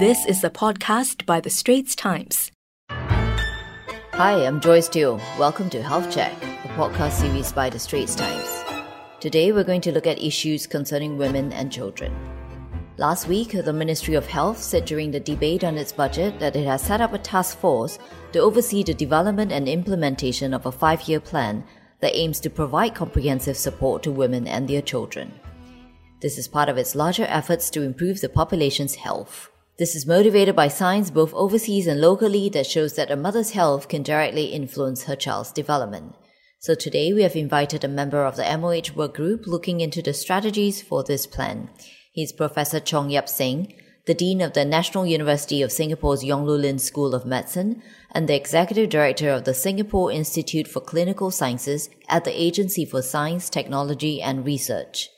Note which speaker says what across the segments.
Speaker 1: This is a podcast by The Straits Times.
Speaker 2: Hi, I'm Joyce Teo. Welcome to Health Check, a podcast series by The Straits Times. Today, we're going to look at issues concerning women and children. Last week, the Ministry of Health said during the debate on its budget that it has set up a task force to oversee the development and implementation of a five year plan that aims to provide comprehensive support to women and their children. This is part of its larger efforts to improve the population's health. This is motivated by science both overseas and locally that shows that a mother's health can directly influence her child's development. So today we have invited a member of the MOH work group looking into the strategies for this plan. He's Professor Chong Yap Seng, the Dean of the National University of Singapore's Yong Loo Lin School of Medicine and the Executive Director of the Singapore Institute for Clinical Sciences at the Agency for Science, Technology and Research.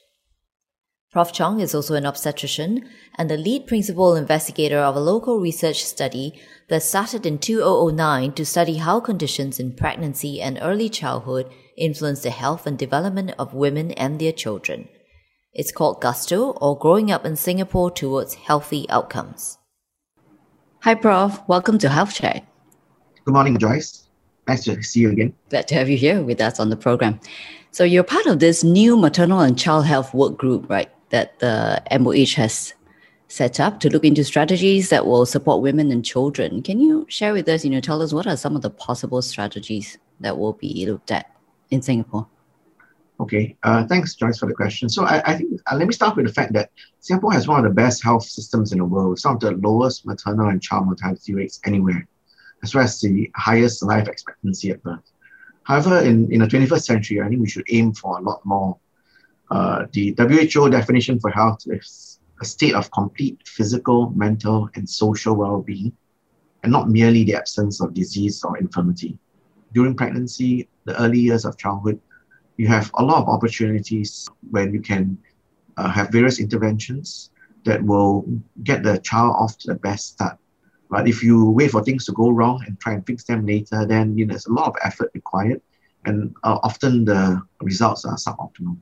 Speaker 2: Prof. Chong is also an obstetrician and the lead principal investigator of a local research study that started in 2009 to study how conditions in pregnancy and early childhood influence the health and development of women and their children. It's called GUSTO or Growing Up in Singapore Towards Healthy Outcomes. Hi, Prof. Welcome to Health Check.
Speaker 3: Good morning, Joyce. Nice to see you again.
Speaker 2: Glad to have you here with us on the program. So, you're part of this new maternal and child health work group, right? That the MOH has set up to look into strategies that will support women and children. Can you share with us, you know, tell us what are some of the possible strategies that will be looked at in Singapore?
Speaker 3: Okay, uh, thanks, Joyce, for the question. So I, I think uh, let me start with the fact that Singapore has one of the best health systems in the world, some of the lowest maternal and child mortality rates anywhere, as well as the highest life expectancy at birth. However, in, in the 21st century, I think we should aim for a lot more uh, the WHO definition for health is a state of complete physical, mental, and social well being, and not merely the absence of disease or infirmity. During pregnancy, the early years of childhood, you have a lot of opportunities when you can uh, have various interventions that will get the child off to the best start. But if you wait for things to go wrong and try and fix them later, then you know, there's a lot of effort required, and uh, often the results are suboptimal.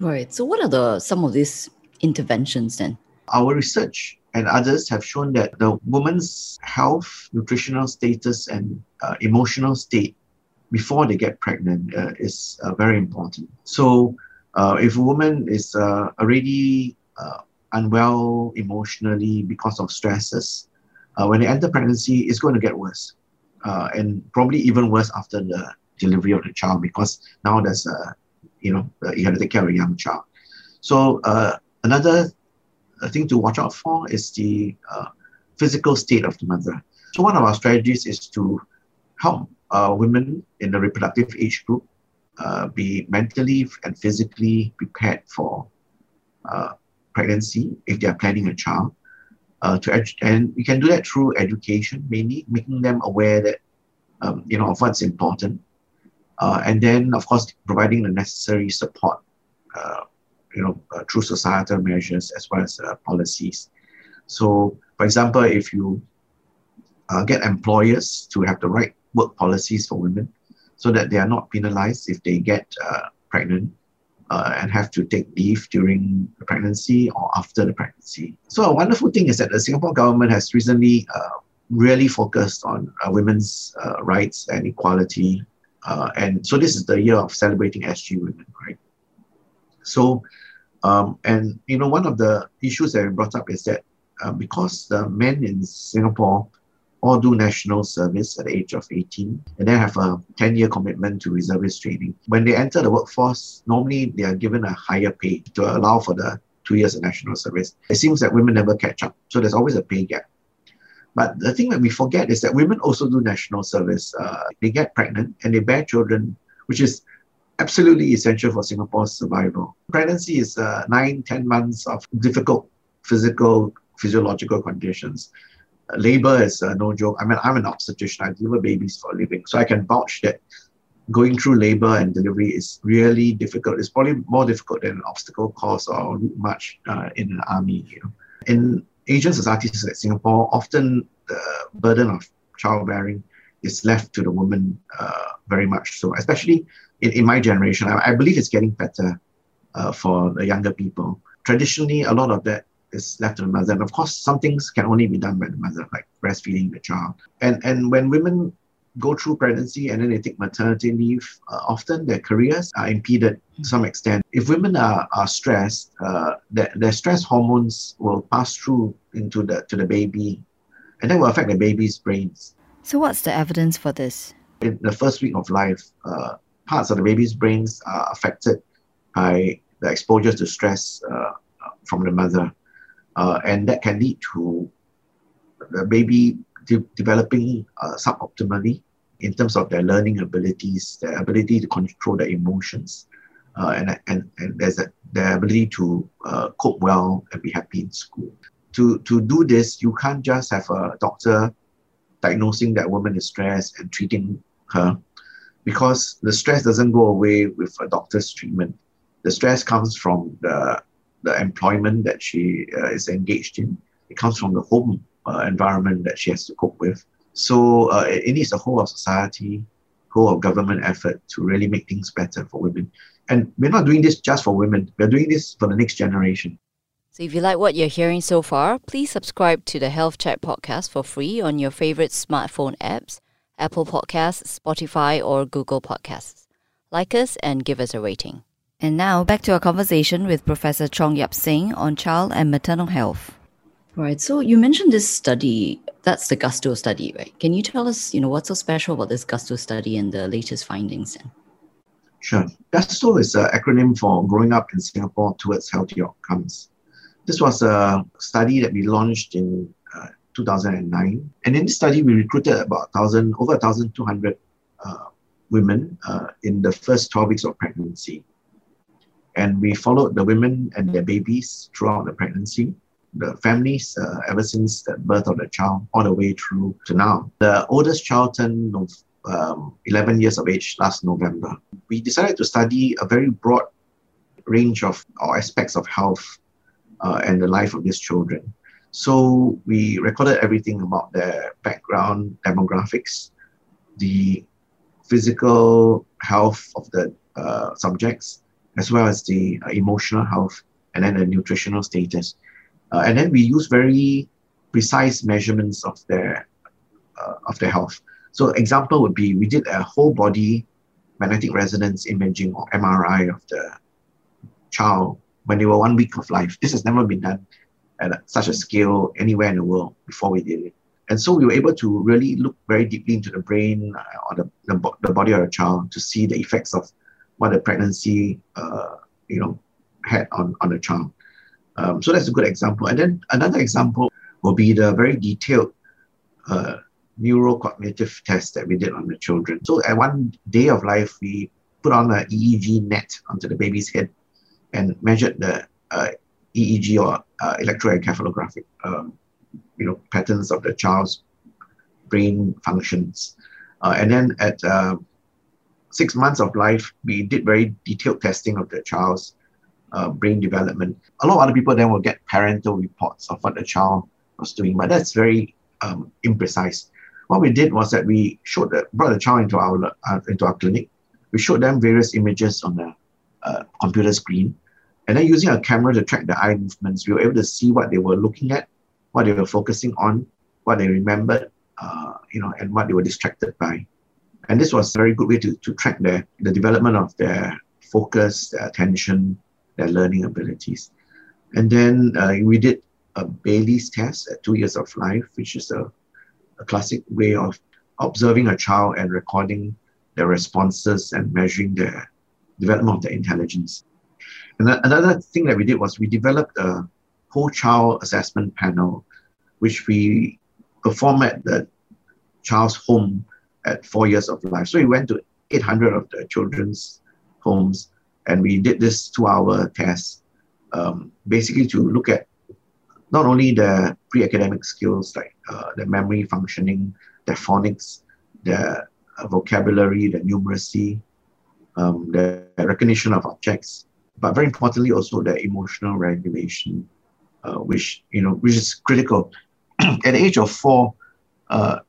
Speaker 2: Right. So, what are the some of these interventions then?
Speaker 3: Our research and others have shown that the woman's health, nutritional status, and uh, emotional state before they get pregnant uh, is uh, very important. So, uh, if a woman is uh, already uh, unwell emotionally because of stresses, when they enter pregnancy, it's going to get worse, and probably even worse after the delivery of the child because now there's a you know, uh, you have to take care of a young child. So uh, another uh, thing to watch out for is the uh, physical state of the mother. So one of our strategies is to help uh, women in the reproductive age group uh, be mentally and physically prepared for pregnancy if they are planning a child. to edu- and we can do that through education, mainly making them aware that um, you know of what's important uh, and then, of course, providing the necessary support, uh, you know, uh, through societal measures as well as uh, policies. So, for example, if you uh, get employers to have the right work policies for women, so that they are not penalized if they get uh, pregnant and have to take leave during the pregnancy or after the pregnancy. So, a wonderful thing is that the Singapore government has recently really focused on women's rights and equality uh, and so this is the year of celebrating SG women, right? So, um, and you know, one of the issues that we brought up is that uh, because the men in Singapore all do national service at the age of 18 and then have a 10 year commitment to reservist training. When they enter the workforce, normally they are given a higher pay to allow for the two years of national service. It seems that women never catch up. So there's always a pay gap. But the thing that we forget is that women also do national service. Uh, they get pregnant and they bear children, which is absolutely essential for Singapore's survival. Pregnancy is uh, nine, ten months of difficult physical, physiological conditions. Uh, labor is uh, no joke. I mean, I'm an obstetrician. I deliver babies for a living, so I can vouch that going through labor and delivery is really difficult. It's probably more difficult than an obstacle course or much uh, in an army. You know. In Asian societies like Singapore, often the burden of childbearing is left to the woman uh, very much so, especially in, in my generation. I, I believe it's getting better uh, for the younger people. Traditionally, a lot of that is left to the mother. And of course, some things can only be done by the mother, like breastfeeding the child. And and when women go through pregnancy and then they take maternity leave, uh, often their careers are impeded to some extent. If women are, are stressed, uh, their, their stress hormones will pass through into the to the baby, and that will affect the baby's brains.
Speaker 4: So, what's the evidence for this?
Speaker 3: In the first week of life, uh, parts of the baby's brains are affected by the exposure to stress uh, from the mother, uh, and that can lead to the baby de- developing uh, suboptimally in terms of their learning abilities, their ability to control their emotions, uh, and, and, and there's a, their ability to uh, cope well and be happy in school. To, to do this, you can't just have a doctor diagnosing that woman is stressed and treating her because the stress doesn't go away with a doctor's treatment. The stress comes from the, the employment that she uh, is engaged in. It comes from the home environment that she has to cope with. So uh, it, needs a whole of society, whole of government effort to really make things better for women. And we're not doing this just for women. We're doing this for the next generation.
Speaker 4: So if you like what you're hearing so far, please subscribe to the Health Check podcast for free on your favorite smartphone apps, Apple Podcasts, Spotify, or Google Podcasts. Like us and give us a rating. And now back to our conversation with Professor Chong Yap Seng on child and maternal health. Right. So you mentioned this study. That's the Gusto study, right? Can you tell us, you know, what's so special about this Gusto study and the latest findings?
Speaker 3: Sure. Gusto is an acronym for Growing Up in Singapore Towards Healthy Outcomes. This was a study that we launched in uh, 2009. And in this study, we recruited about 1,000, over 1,200 uh, women uh, in the first 12 weeks of pregnancy. And we followed the women and their babies throughout the pregnancy the families uh, ever since the birth of the child all the way through to now. The oldest child turned um, 11 years of age last November. We decided to study a very broad range of or aspects of health uh, and the life of these children. So we recorded everything about their background, demographics, the physical health of the uh, subjects, as well as the uh, emotional health and then the nutritional status. Uh, and then we use very precise measurements of their uh, of their health. So example would be we did a whole body magnetic resonance imaging or MRI of the child when they were one week of life. This has never been done at such a scale anywhere in the world before we did it. And so we were able to really look very deeply into the brain uh, or the, the, the body of a child to see the effects of what the pregnancy, uh, you know, had on, on the child. Um, so that's a good example. And then another example will be the very detailed uh, neurocognitive test that we did on the children. So at one day of life, we put on an EEG net onto the baby's head and measured the uh, EEG or uh, electroencephalographic, um, you know, patterns of the child's brain functions. Uh, and then at uh, six months of life, we did very detailed testing of the child's uh, brain development. A lot of other people then will get parental reports of what the child was doing, but that's very um, imprecise. What we did was that we showed the, brought the child into our uh, into our clinic. We showed them various images on the uh, computer screen, and then using a camera to track the eye movements, we were able to see what they were looking at, what they were focusing on, what they remembered, uh, you know, and what they were distracted by. And this was a very good way to, to track their, the development of their focus, their attention, their learning abilities. And then uh, we did a Bayley's test at two years of life, which is a, a classic way of observing a child and recording their responses and measuring their development of their intelligence. And another thing that we did was we developed a whole child assessment panel, which we perform at the child's home at four years of life. So we went to 800 of the children's homes and we did this two-hour test, um, basically to look at not only the pre-academic skills like uh, the memory functioning, the phonics, the vocabulary, the numeracy, um, the recognition of objects, but very importantly also the emotional regulation, uh, which you know which is critical. At the age of four, uh,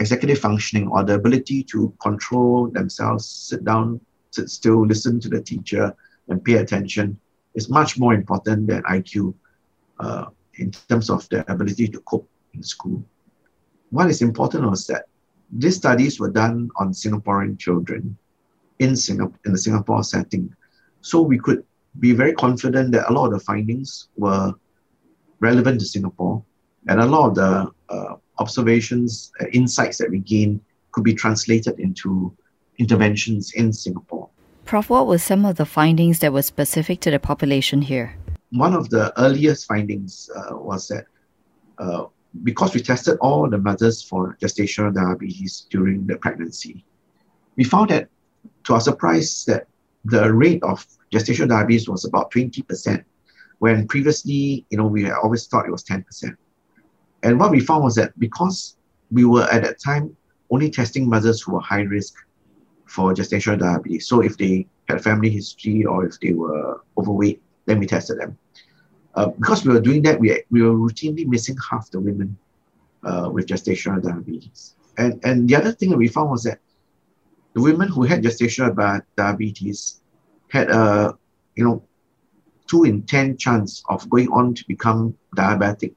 Speaker 3: executive functioning or the ability to control themselves, sit down, sit still, listen to the teacher, and pay attention is much more important than IQ. Uh, in terms of their ability to cope in school. What is important was that these studies were done on Singaporean children in Singapore in the Singapore setting. So we could be very confident that a lot of the findings were relevant to Singapore and a lot of the uh, observations, uh, insights that we gained could be translated into interventions in Singapore.
Speaker 4: Prof, what were some of the findings that were specific to the population here?
Speaker 3: One of the earliest findings uh, was that uh, because we tested all the mothers for gestational diabetes during the pregnancy, we found that, to our surprise, that the rate of gestational diabetes was about 20%, when previously, you know, we always thought it was 10%. And what we found was that because we were at that time only testing mothers who were high risk for gestational diabetes. So if they had family history or if they were overweight, then we tested them. Uh, because we were doing that, we, we were routinely missing half the women uh, with gestational diabetes. And, and the other thing that we found was that the women who had gestational diabetes had a, you know, two in 10 chance of going on to become diabetic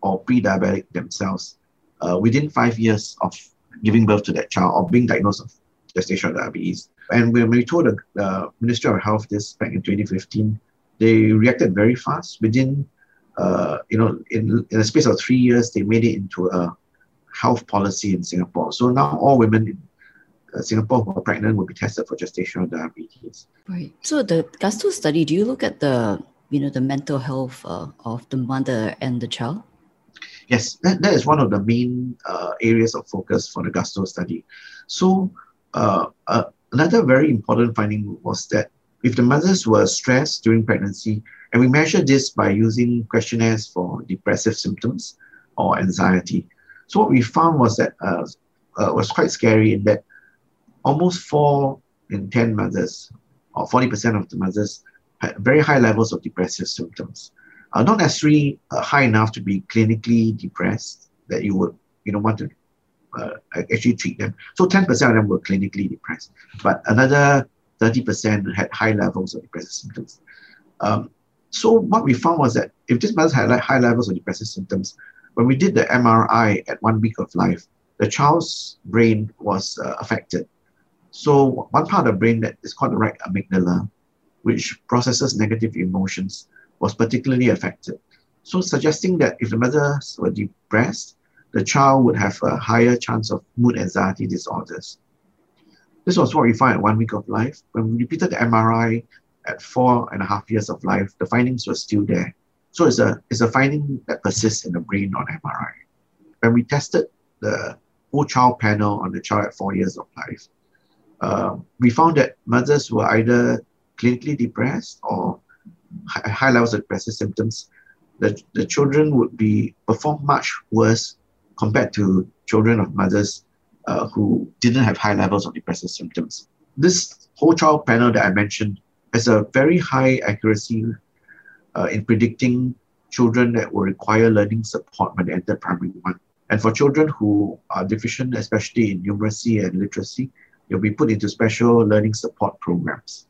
Speaker 3: or pre-diabetic themselves uh, within five years of giving birth to that child or being diagnosed gestational diabetes. And when we told the, the Ministry of Health this back in 2015, they reacted very fast. Within, uh, you know, in, in a space of three years, they made it into a health policy in Singapore. So now all women in uh, Singapore who are pregnant will be tested for gestational diabetes.
Speaker 4: Right. So the Gusto study, do you look at the, you know, the mental health uh, of the mother and the child?
Speaker 3: Yes, that, that is one of the main uh, areas of focus for the Gusto study. So uh, uh, another very important finding was that if the mothers were stressed during pregnancy, and we measured this by using questionnaires for depressive symptoms or anxiety. So what we found was that uh, uh, was quite scary in that almost four in 10 mothers, or 40% of the mothers, had very high levels of depressive symptoms uh, not necessarily uh, high enough to be clinically depressed that you would you know want to uh, actually treat them. So 10% of them were clinically depressed, but another 30% had high levels of depressive symptoms. Um, so what we found was that if these mothers had like high levels of depressive symptoms, when we did the MRI at one week of life, the child's brain was uh, affected. So one part of the brain that is called the right amygdala, which processes negative emotions, was particularly affected. So suggesting that if the mothers were depressed, the child would have a higher chance of mood anxiety disorders. This was what we found at one week of life. When we repeated the MRI at four and a half years of life, the findings were still there. So it's a, it's a finding that persists in the brain on MRI. When we tested the whole child panel on the child at four years of life, uh, we found that mothers were either clinically depressed or high levels of depressive symptoms, the, the children would be perform much worse compared to children of mothers uh, who didn't have high levels of depressive symptoms. This whole child panel that I mentioned has a very high accuracy uh, in predicting children that will require learning support when they enter primary one. And for children who are deficient, especially in numeracy and literacy, they'll be put into special learning support programs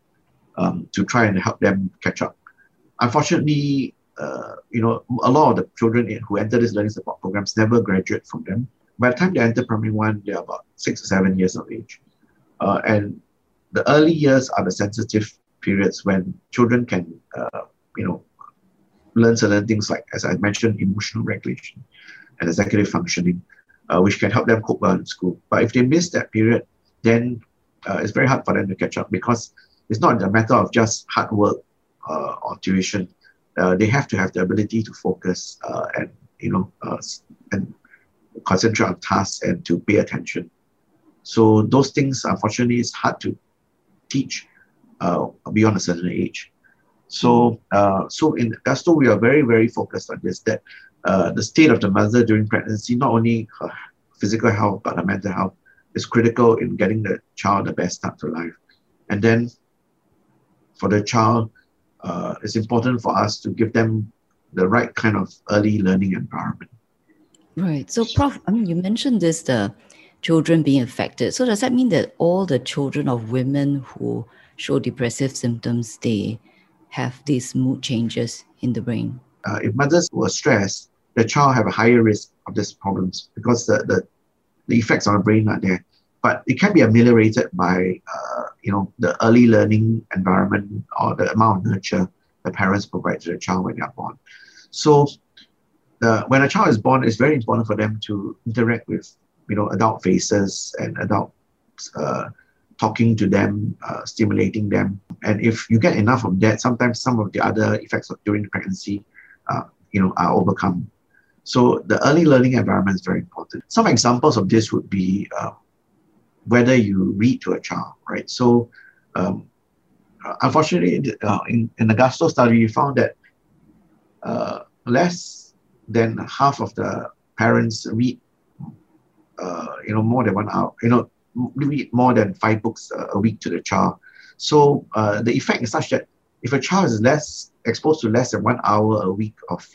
Speaker 3: um, to try and help them catch up unfortunately, uh, you know, a lot of the children who enter these learning support programs never graduate from them. By the time they enter primary one, they're about six or seven years of age. Uh, and the early years are the sensitive periods when children can, uh, you know, learn certain things like, as I mentioned, emotional regulation and executive functioning, uh, which can help them cope well in school. But if they miss that period, then uh, it's very hard for them to catch up because it's not a matter of just hard work uh, or tuition, uh, they have to have the ability to focus uh, and you know and concentrate on tasks and to pay attention. So those things, unfortunately, is hard to teach uh, beyond a certain age. So, uh, so in Gusto, we are very, very focused on this. That uh, the state of the mother during pregnancy, not only her physical health but her mental health, is critical in getting the child the best start to life. And then, for the child, uh, it's important for us to give them the right kind of early learning environment.
Speaker 4: Right. So, Prof, I mean, you mentioned this the children being affected. So, does that mean that all the children of women who show depressive symptoms they have these mood changes in the brain?
Speaker 3: uh, if mothers were stressed, the child have a higher risk of these problems because the, the, the effects on the brain are there. But it can be ameliorated by, uh, you know, the early learning environment or the amount of nurture the parents provide to the child when they are born. So when a child is born, it's very important for them to interact with, you know, adult faces and adult uh, talking to them, uh, stimulating them. And if you get enough of that, sometimes some of the other effects of during pregnancy, uh, you know, are overcome. So the early learning environment is very important. Some examples of this would be uh, whether you read to a child, right? So um, unfortunately, uh, in, in the Gusto study, we found that uh, less than half of the parents read, uh, you know, more than one hour, you know, read more than five books a week to the child. So uh, the effect is such that if a child is less exposed to less than one hour a week of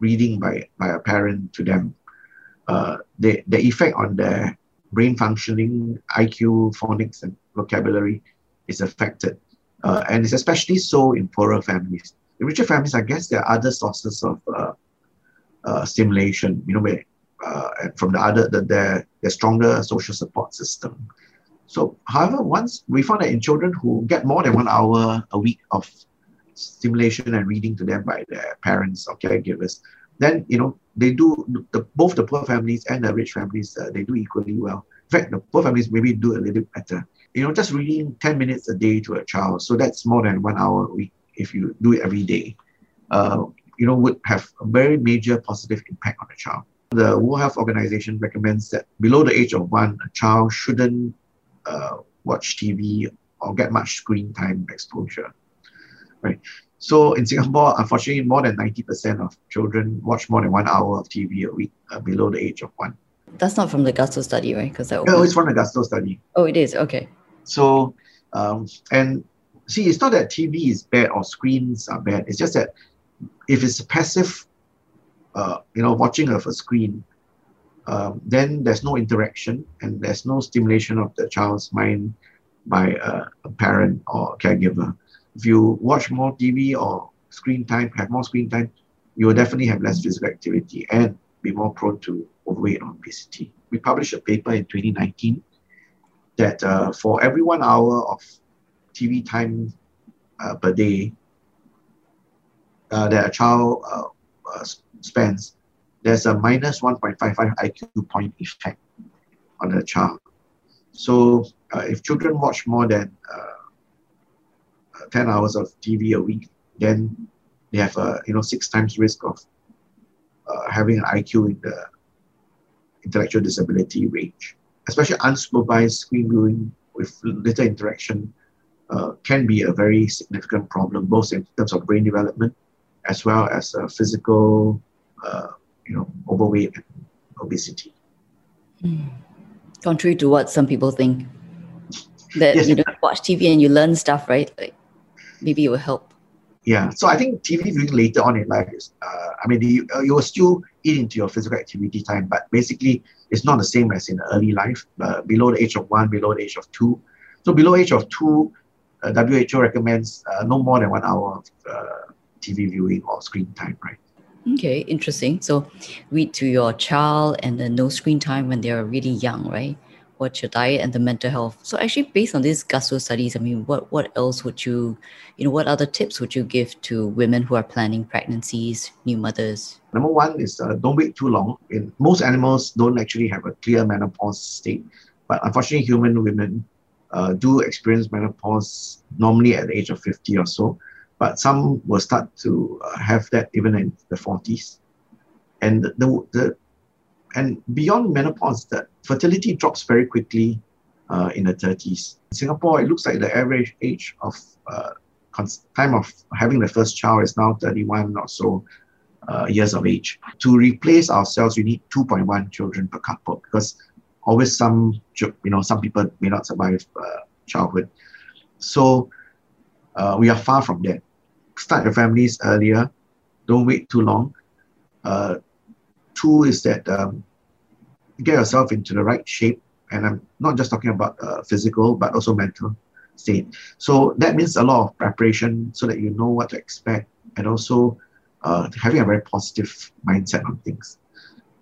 Speaker 3: reading by, by a parent to them, uh, the, the effect on their brain functioning, IQ, phonics, and vocabulary is affected. Uh, and it's especially so in poorer families. In richer families, I guess there are other sources of uh, uh, stimulation, you know, where, uh, from the other, the, their, their stronger social support system. So, however, once we found that in children who get more than one hour a week of stimulation and reading to them by their parents or caregivers, then you know they do the, both the poor families and the rich families uh, they do equally well. In fact, the poor families maybe do a little bit better. You know, just reading ten minutes a day to a child, so that's more than one hour a week if you do it every day. Uh, you know, would have a very major positive impact on the child. The World Health Organization recommends that below the age of one, a child shouldn't uh, watch TV or get much screen time exposure. Right. So in Singapore, unfortunately, more than 90% of children watch more than one hour of TV a week uh, below the age of one.
Speaker 4: That's not from the Gusto study, right? Because that
Speaker 3: no, it's from the Gusto study.
Speaker 4: Oh, it is okay.
Speaker 3: So, um, and see, it's not that TV is bad or screens are bad. It's just that if it's passive, uh, you know, watching of a screen, um, then there's no interaction and there's no stimulation of the child's mind by uh, a parent or a caregiver if you watch more TV or screen time, have more screen time, you will definitely have less physical activity and be more prone to overweight or obesity. We published a paper in 2019 that uh, for every one hour of TV time uh, per day uh, that a child uh, uh, spends, there's a minus 1.55 IQ point effect on the child. So uh, if children watch more than 10 hours of TV a week, then they have a you know six times risk of uh, having an IQ in the intellectual disability range. Especially unsupervised screen viewing with little interaction uh, can be a very significant problem, both in terms of brain development as well as uh, physical, uh, you know, overweight and obesity.
Speaker 4: Mm. Contrary to what some people think, that
Speaker 3: yes.
Speaker 4: you don't watch TV and you learn stuff, right? Like, maybe it will help.
Speaker 3: Yeah, so I think TV viewing later on in life is, uh, I mean, you, uh, you will still eat into your physical activity time, but basically it's not the same as in early life, uh, below the age of one, below the age of two. So below age of two, uh, WHO recommends uh, no more than one hour of uh, TV viewing or screen time, right?
Speaker 4: Okay, interesting. So read to your child and then no screen time when they're really young, right? What's your diet and the mental health. So actually based on these gusto studies i mean what what else would you you know what other tips would you give to women who are planning pregnancies new mothers?
Speaker 3: Number one is uh, don't wait too long. In most animals don't actually have a clear menopause state but unfortunately human women uh, do experience menopause normally at the age of 50 or so but some will start to uh, have that even in the 40s and the, the and beyond menopause, the fertility drops very quickly uh, in the 30s. In Singapore, it looks like the average age of uh, time of having the first child is now 31 or so uh, years of age. To replace ourselves, we need 2.1 children per couple because always some, you know, some people may not survive uh, childhood. So uh, we are far from that. Start your families earlier. Don't wait too long. Two is that um, get yourself into the right shape. And I'm not just talking about uh, physical, but also mental state. So that means a lot of preparation so that you know what to expect and also uh, having a very positive mindset on things.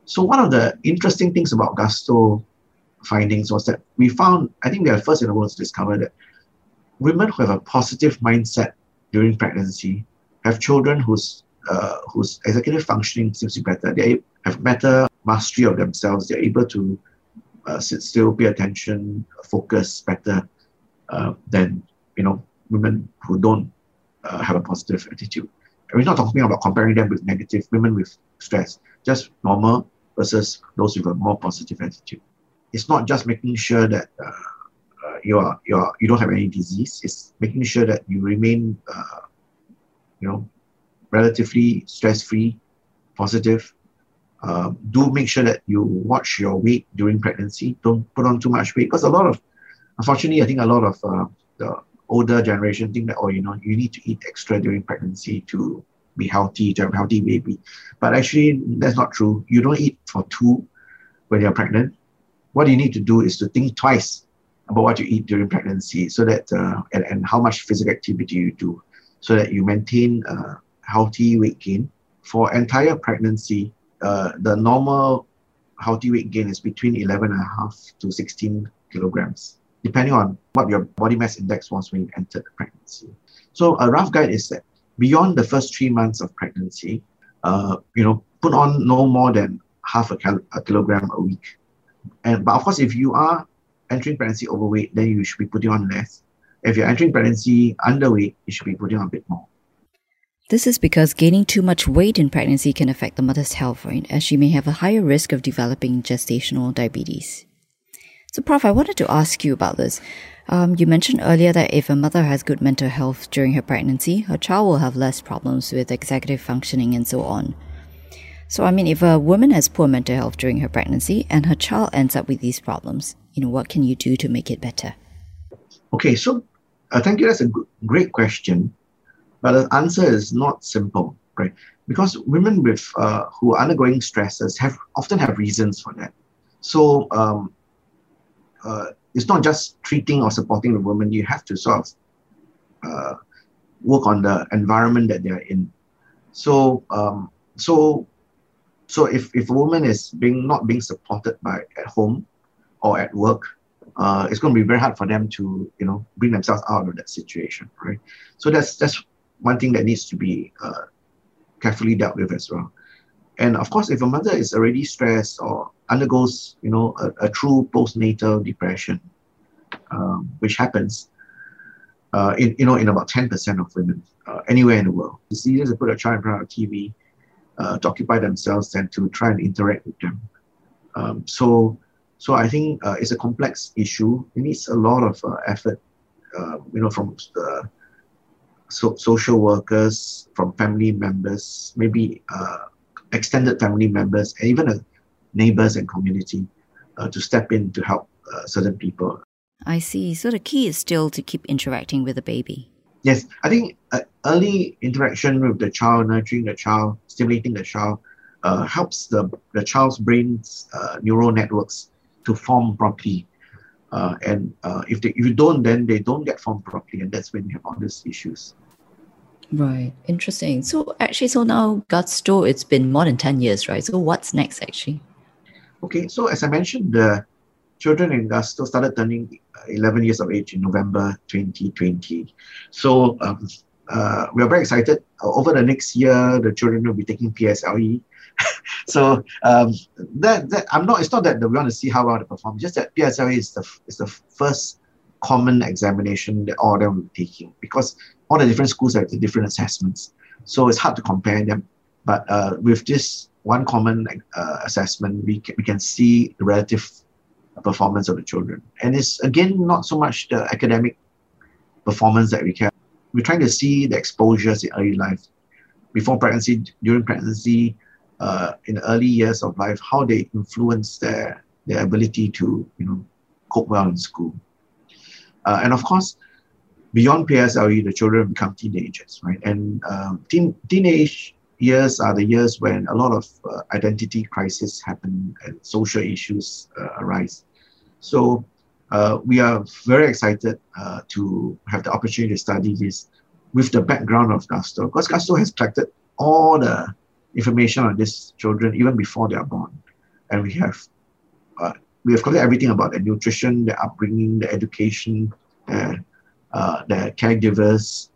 Speaker 3: So one of the interesting things about Gusto findings was that we found, I think we are first in the world to discover that women who have a positive mindset during pregnancy have children whose uh, whose executive functioning seems to be better. They have better mastery of themselves. They're able to uh, sit still, pay attention, focus better uh, than you know women who don't uh, have a positive attitude. And we're not talking about comparing them with negative women with stress, just normal versus those with a more positive attitude. It's not just making sure that uh, uh, you are you are you don't have any disease. It's making sure that you remain, you know, relatively stress-free, positive. Um, do make sure that you watch your weight during pregnancy. Don't put on too much weight because a lot of, unfortunately, I think a lot of uh, the older generation think that oh you know you need to eat extra during pregnancy to be healthy to have a healthy baby but actually that's not true you don't eat for two when you're pregnant what you need to do is to think twice about what you eat during pregnancy so that uh, and, and how much physical activity you do so that you maintain uh, healthy weight gain for entire pregnancy uh, the normal healthy weight gain is between 11 and a half to 16 kilograms depending on what your body mass index was when you entered the pregnancy. So a rough guide is that beyond the first three months of pregnancy, uh, you know, put on no more than half a, cal- a kilogram a week. And but of course, if you are entering pregnancy overweight, then you should be putting on less. If you're entering pregnancy underweight, you should be putting on a bit more.
Speaker 4: This is because gaining too much weight in pregnancy can affect the mother's health, right? As she may have a higher risk of developing gestational diabetes. So, Prof, I wanted to ask you about this. Um, you mentioned earlier that if a mother has good mental health during her pregnancy, her child will have less problems with executive functioning and so on. So, I mean, if a woman has poor mental health during her pregnancy and her child ends up with these problems, you know, what can you do to make it better?
Speaker 3: Okay, so uh, thank you. That's a great question, but the answer is not simple, right? Because women with uh, who are undergoing stresses have often have reasons for that. So um, uh, it's not just treating or supporting the woman. You have to sort of uh, work on the environment that they're in. So, um, so, so if, if a woman is being not being supported by at home or at work, uh, it's going to be very hard for them to you know bring themselves out of that situation, right? So that's that's one thing that needs to be uh, carefully dealt with as well. And of course, if a mother is already stressed or undergoes, you know, a, a true postnatal depression, um, which happens, uh, in you know, in about ten percent of women uh, anywhere in the world, it's easier to put a child in front of TV, uh, to occupy themselves than to try and interact with them. Um, so, so I think uh, it's a complex issue. It needs a lot of uh, effort, uh, you know, from the so, social workers, from family members, maybe extended family members, and even uh, neighbors and community uh, to step in to help uh, certain people.
Speaker 4: I see. So the key is still to keep interacting with the baby.
Speaker 3: Yes, I think uh, early interaction with the child, nurturing the child, stimulating the child, uh, helps the, the child's brain's uh, neural networks to form properly. And if, they, if you don't, then they don't get formed properly, and that's when you have all these issues.
Speaker 4: Right. Interesting. So actually, so now Gusto, it's been more than 10 years, right? So what's next actually?
Speaker 3: Okay. So as I mentioned, the children in Gusto started turning 11 years of age in November 2020. So um, uh, we are very excited. Uh, over the next year, the children will be taking PSLE. so um, that, that I'm not. It's not that we want to see how well they perform. Just that PSLE is the is the first common examination that all of them will be taking because all the different schools have the different assessments. So it's hard to compare them. But uh, with this one common uh, assessment, we can, we can see the relative performance of the children. And it's again not so much the academic performance that we care. We're trying to see the exposures in early life, before pregnancy, during pregnancy, uh, in early years of life, how they influence their their ability to you know cope well in school. Uh, and of course, beyond PSLE, the children become teenagers, right? And um, teen, teenage years are the years when a lot of uh, identity crisis happen and social issues uh, arise. So uh, we are very excited to have the opportunity to study this with the background of Gusto, because Gusto has collected all the information on these children even before they are born. And we have uh, we have covered everything about their nutrition, their upbringing, their education, their, uh, their caregivers,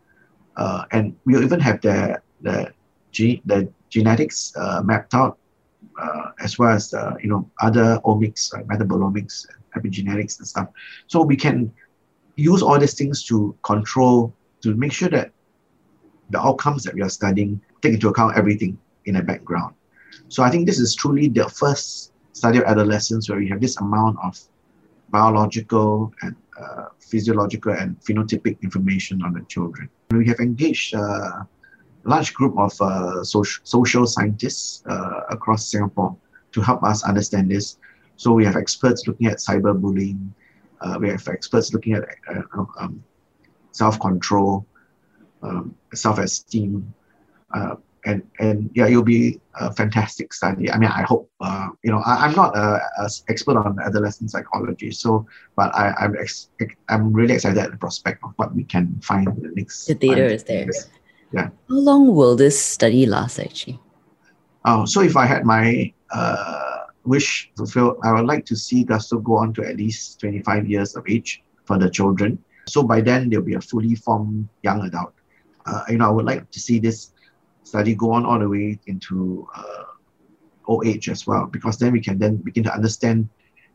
Speaker 3: uh, and we even have their the, ge- the genetics uh, mapped out, uh, as well as uh, you know other omics, metabolomics, epigenetics, and stuff. So we can use all these things to control to make sure that the outcomes that we are studying take into account everything in the background. So I think this is truly the first study of adolescence where we have this amount of biological and uh, physiological and phenotypic information on the children. We have engaged uh, a large group of uh, social, social scientists uh, across Singapore to help us understand this. So we have experts looking at cyberbullying. Uh, we have experts looking at uh, um, self-control, um, self-esteem, and and yeah, it'll be a fantastic study. I mean, I hope uh, you know I, am not a, a, expert on adolescent psychology, so but I, I'm ex- I'm really excited at the prospect of what we can find in the next.
Speaker 4: The data is there.
Speaker 3: Years. Yeah.
Speaker 4: How long will this study last, actually?
Speaker 3: Oh, so if I had my uh, wish fulfilled, I would like to see Gusto go on to at least 25 years of age for the children. So by then they'll be a fully formed young adult. Uh, you know, I would like to see this study go on all the way into uh, old age as well, because then we can then begin to understand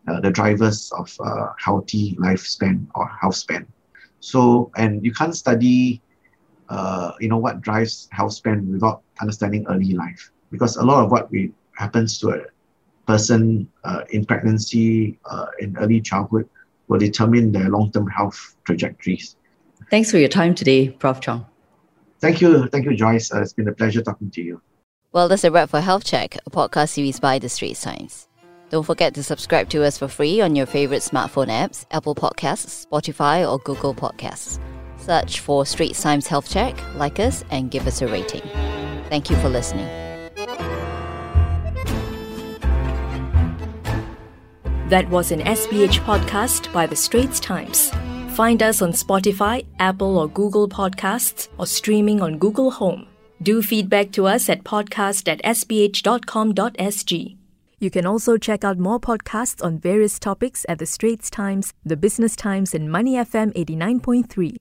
Speaker 3: uh, the drivers of uh, healthy lifespan or health span. So, and you can't study, uh, you know, what drives health span without understanding early life, because a lot of what we happens to a person uh, in pregnancy, uh, in early childhood, will determine their long-term health trajectories.
Speaker 4: Thanks for your time today, Prof. Chong.
Speaker 3: Thank you. Thank you, Joyce. Uh, it's been a pleasure talking to you.
Speaker 4: Well, that's a wrap for Health Check, a podcast series by The Straits Times. Don't forget to subscribe to us for free on your favorite smartphone apps, Apple Podcasts, Spotify, or Google Podcasts. Search for Straits Times Health Check, like us, and give us a rating. Thank you for listening.
Speaker 1: That was an SPH podcast by The Straits Times. Find us on Spotify, Apple or Google Podcasts, or streaming on Google Home. Do feedback to us at podcast at sph.com.sg. You can also check out more podcasts on various topics at The Straits Times, The Business Times, and Money FM 89.3.